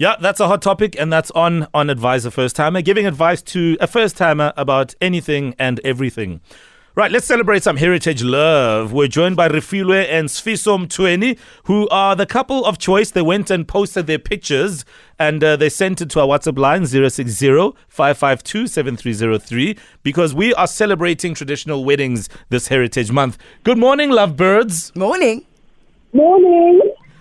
Yeah, that's a hot topic, and that's on on Advise a First Timer, giving advice to a first timer about anything and everything. Right, let's celebrate some heritage love. We're joined by Refiloe and Sfiso Mtsweni, who are the couple of choice. They went and posted their pictures and uh, they sent it to our WhatsApp line 060-552-7303 because we are celebrating traditional weddings this heritage month. Good morning, lovebirds. Morning. Morning.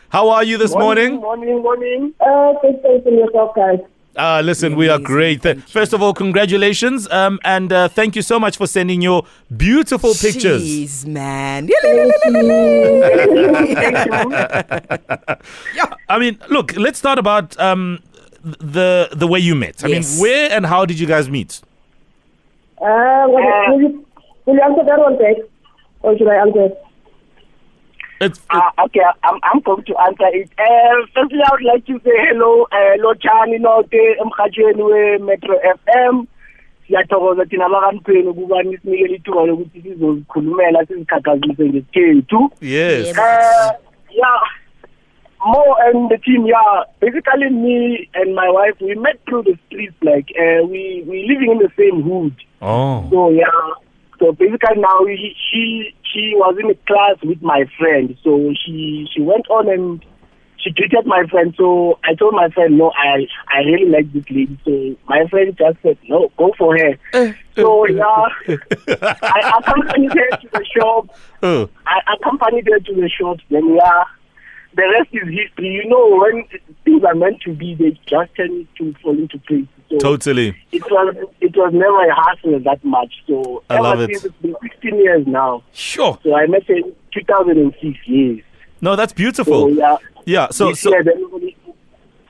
How are you this morning? Morning, morning. Uh, good day for yourself, guys. Uh, listen, we are great. Th- First of all, congratulations. Um, and uh, thank you so much for sending your beautiful pictures. Jeez, man. I mean, look, let's start about um, the the way you met. I Yes. mean, where and how did you guys meet? Uh, what, Uh, will, you, will you answer that one back? Or should I answer? It's, Uh, okay, I'm, I'm going to answer it. Uh, firstly, I would like to say hello, uh, Lochani Note, emhatshweni we-Metro FM. Siyathokoza thina bakamkhwenu ukuba nisinikele ithuba lokuthi sizozikhulumela sizikhakhazise ngesikhethu. yes. Uh, yeah, Mo and the team, yeah. Basically, me and my wife, we met through the streets. Like, uh, we we living in the same hood. Oh. So yeah. So basically now he, she she was in a class with my friend. So she she went on and she treated my friend. So I told my friend, no, I I really like this lady. So my friend just said, no, go for her. Eh, eh, so eh, yeah, I accompanied her to the shop. Oh. I accompanied her to the shop. Then yeah, the rest is history. You know, when things are meant to be, they just tend to fall into place. So Totally. it was it was never a hassle that much. So I ever love it. it's been 16 years now. Sure. So I met in 2006 years. No, that's So beautiful. yeah, Yeah. So so.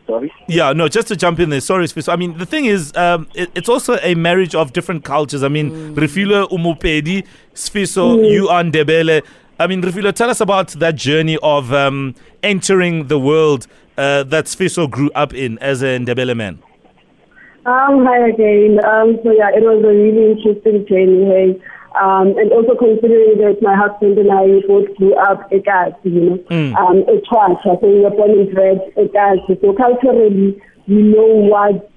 Sorry. Yeah, no, just to jump in there. Sorry, Sfiso. I mean, the thing is, um, it, it's also a marriage of different cultures. I mean, Mm. Refiloe Umupedi, Sfiso, you are Ndebele. I mean, Refiloe, tell us about that journey of um, entering the world uh, that Sfiso grew up in as a Ndebele man. Um, hi again. Um, so yeah, it was a really interesting journey. Hey, um, and also considering that my husband and I both grew up at Gas, you know, Mm. um, at Twacha, so we were born and bred at Gas. So culturally, we know what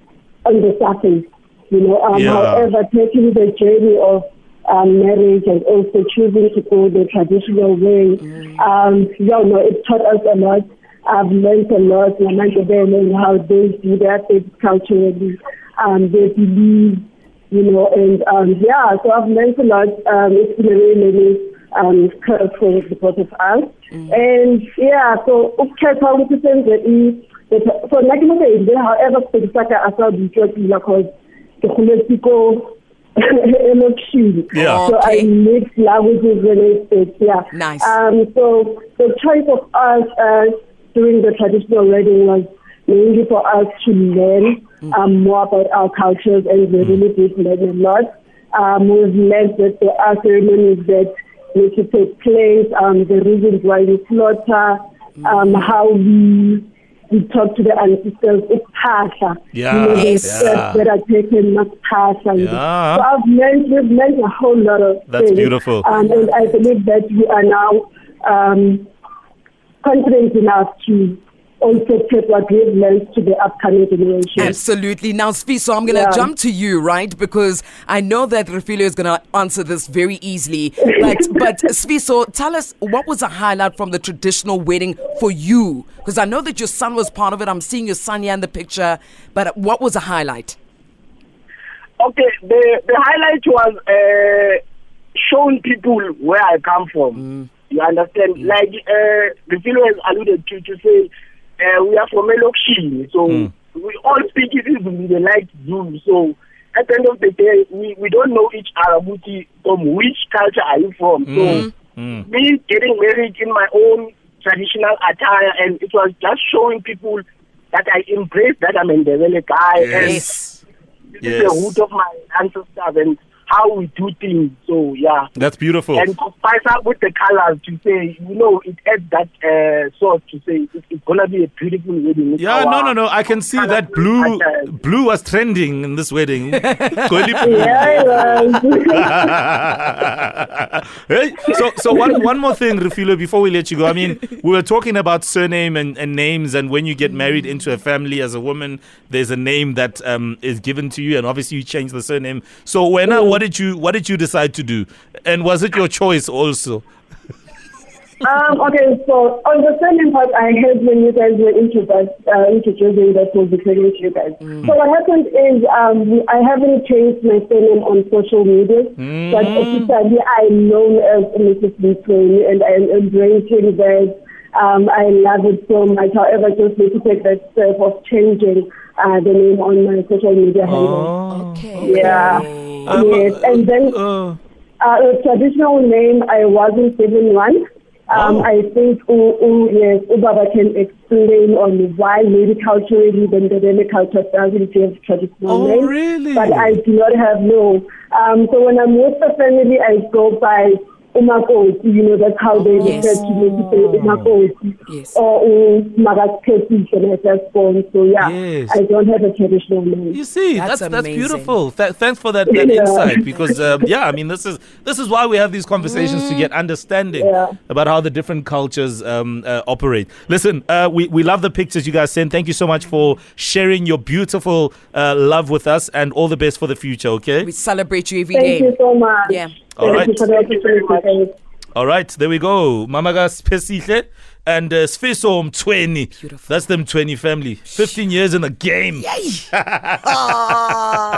on the surface, you know. Um, Yeah. However, taking the journey of um, marriage and also choosing to go the traditional way, um, you know, it taught us a lot. I've learned a lot and how they do their things culturally. Um, they believe, you know, and um, yeah, so I've learned a lot. Um, it's been a really, really um, curve for the both of us. And yeah, so ukhetha ukuthi senze i- that- so nna ke mobedi however sepedi sa ka a sa bitswa pila cause ke goletse ko elokishini Yeah. so I Okay. mix languages with Israeli states, yeah. Nice. Um, so the choice of us uh, doing the traditional wedding was mainly for us to learn um, more about our cultures, and we really did learn a lot. Um, we've learned that there are ceremonies that need to take place, um, the reasons why we slaughter, um, how we we talk to the ancestors. It's pasha. Yeah. You know, the Yes. steps that are taken must pasha. Yeah. So I've learned, we've learned a whole lot of That's things. beautiful. Um, and I believe that we are now um, confident enough to also take what we've learned to the upcoming generation. Absolutely. Now, Sfiso, I'm going to Yeah. jump to you, right? Because I know that Refiloe is going to answer this very easily. But, but Sfiso, tell us what was a highlight from the traditional wedding for you? Because I know that your son was part of it. I'm seeing your son here in the picture. But what was a highlight? Okay, the the highlight was uh, showing people where I come from. You understand? Like uh, the fellow has alluded to to say uh, we are from Elokshini, so we all speak Isizulu, they like Zulu. So at the end of the day, we, we don't know each other. Muti, From which culture are you from? So Mm. me getting married in my own traditional attire, and it was just showing people that I embrace that I'm a Ndebele guy. And this Yes. is the root of my ancestors and how we do things. So yeah. That's beautiful. And to spice up with the colors to say, you know, it adds that uh, sort to say it, it's gonna be a beautiful wedding. with Yeah, no, no, no. I can see that blue attire. blue was trending in this wedding. Yeah, hey, so so one one more thing, Rufilo, before we let you go. I mean, we were talking about surname and, and names, and when you get married into a family as a woman, there's a name that um, is given to you, and obviously you change the surname. So, Wena, what did you what did you decide to do, and was it your choice also? Um, okay, so on the surname part, I heard when you guys were introduced, uh, introducing that will be telling to you guys. So what happened is um, I haven't changed my surname on social media, but officially I'm known as Mrs. Mtsweni and I'm embracing that. Um, I love it so much. However, I just need to take that step of changing uh, the name on my social media handle. Okay. Yeah. Yes, and then Uh, uh, a traditional name, I wasn't given one. Um, Oh. I think U- U- yes, Ubaba can explain on why maybe culturally the Ndebele culture doesn't give traditional name. Oh, names. really? But I do not have no. Um, so when I'm with the family, I go by Umakoti. You know, that's how they Yes. refer to me to say Umakoti. Yes. Or Umagasketi, when I just born. So yeah, Yes. I don't have a traditional name. You see, That's that's that's, beautiful. Th- thanks for that, that Yeah. insight because um, yeah, I mean this is this is why we have these conversations to get understanding Yeah. about how the different cultures um, uh, operate. Listen, uh, we we love the pictures you guys send. Thank you so much for sharing your beautiful uh, love with us, and all the best for the future. Okay. We celebrate you every Thank day. you so much. Yeah. All Thank right. you for the Thank you very opportunity. guys. All right, there we go. Mamaga Spesihle and uh, Sfiso Mtsweni. That's them 20 family. 15 years in the game.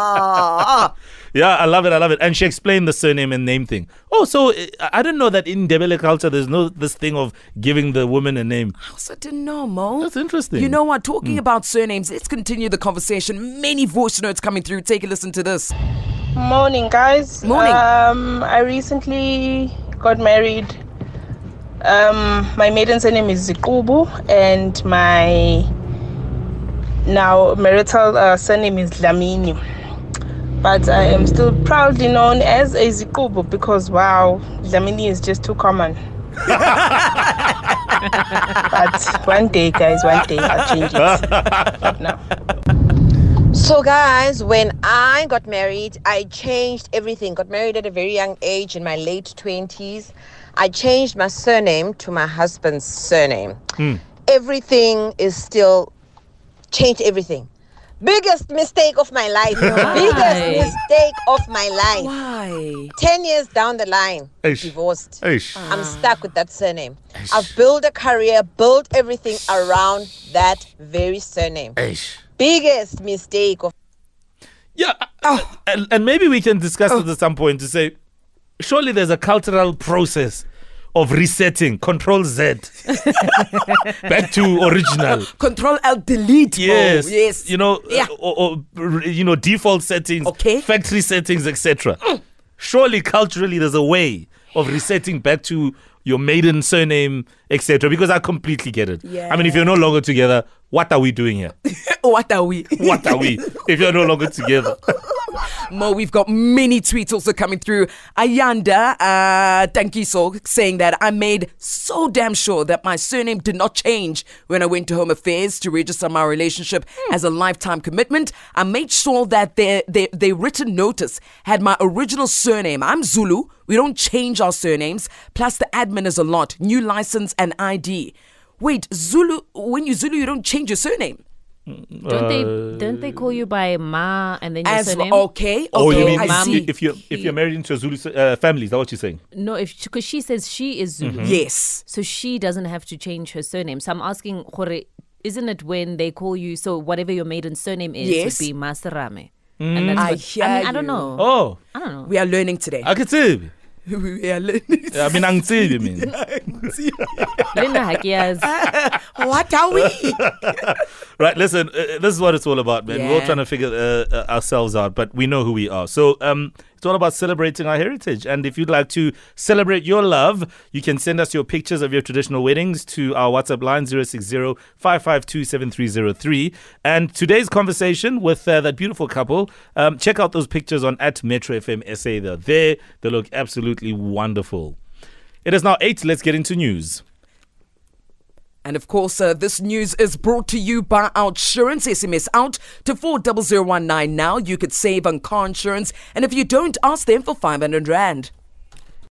Ah. Yeah, I love it. I love it. And she explained the surname and name thing. Oh, so uh, I didn't know that in Ndebele culture, there's no this thing of giving the woman a name. I also didn't know, Mo. That's interesting. You know what? Talking about surnames, let's continue the conversation. Many voice notes coming through. Take a listen to this. Morning, guys. Morning. Um, I recently got married. Um, my maiden surname is Zikubu, and my now marital uh, surname is Dlamini. But I am still proudly known as a Zikubu because wow, Dlamini is just too common. but one day, guys, one day I'll change it. Not now. So, guys, when I got married, I changed everything. Got married at a very young age in my late 20s. I changed my surname to my husband's surname. Hmm. Everything is still changed everything. Biggest mistake of my life. Biggest mistake of my life. Why? 10 years down the line, Eish. divorced. Eish. I'm stuck with that surname. I've built a career, built everything around that very surname. Biggest mistake of Yeah. uh, And, and maybe we can discuss it at some point to say, surely there's a cultural process of resetting, control Z, back to original. Control Alt Delete. Yes. Yes. You know, Yeah. uh, or, or you know, default settings, Okay. factory settings, etc. Surely, culturally, there's a way of resetting back to your maiden surname, etc. Because I completely get it. Yeah. I mean, if you're no longer together, what are we doing here? what are we? What are we if you're no longer together? Mo, we've got many tweets also coming through. Ayanda uh, Tankiso saying that I made so damn sure that my surname did not change when I went to Home Affairs to register my relationship as a lifetime commitment. I made sure that their, their, their written notice had my original surname. I'm Zulu. We don't change our surnames. Plus, the admin is a lot. New license and ID. Wait, Zulu, when you Zulu, you don't change your surname. Don't they don't they call you by Ma and then your As surname? okay, okay, Oh, you mean I see. if you're if you're married into a Zulu uh, family? Is that what you're saying? No, if because she says she is Zulu, Mm-hmm. Yes. so she doesn't have to change her surname. So I'm asking, Hore, isn't it when they call you so whatever your maiden surname is Yes. would be Masarame? Mm. And that's I hear I mean, I don't know. Oh, I don't know. We are learning today. I can see. We are learning. I mean, I'm seeing you mean. Linda Hakias. what are we? Right, listen, uh, this is what it's all about, man. We're all trying to figure uh, uh, ourselves out, but we know who we are. So, um, It's all about celebrating our heritage. And if you'd like to celebrate your love, you can send us your pictures of your traditional weddings to our WhatsApp line 060 552 7303. And today's conversation with uh, that beautiful couple, um, check out those pictures on at Metro FM SA. They're there. They look absolutely wonderful. It is now 8. Let's get into news. And of course, uh, this news is brought to you by Outsurance. SMS out to 40019 now. You could save on car insurance. And if you don't, ask them for 500 Rand.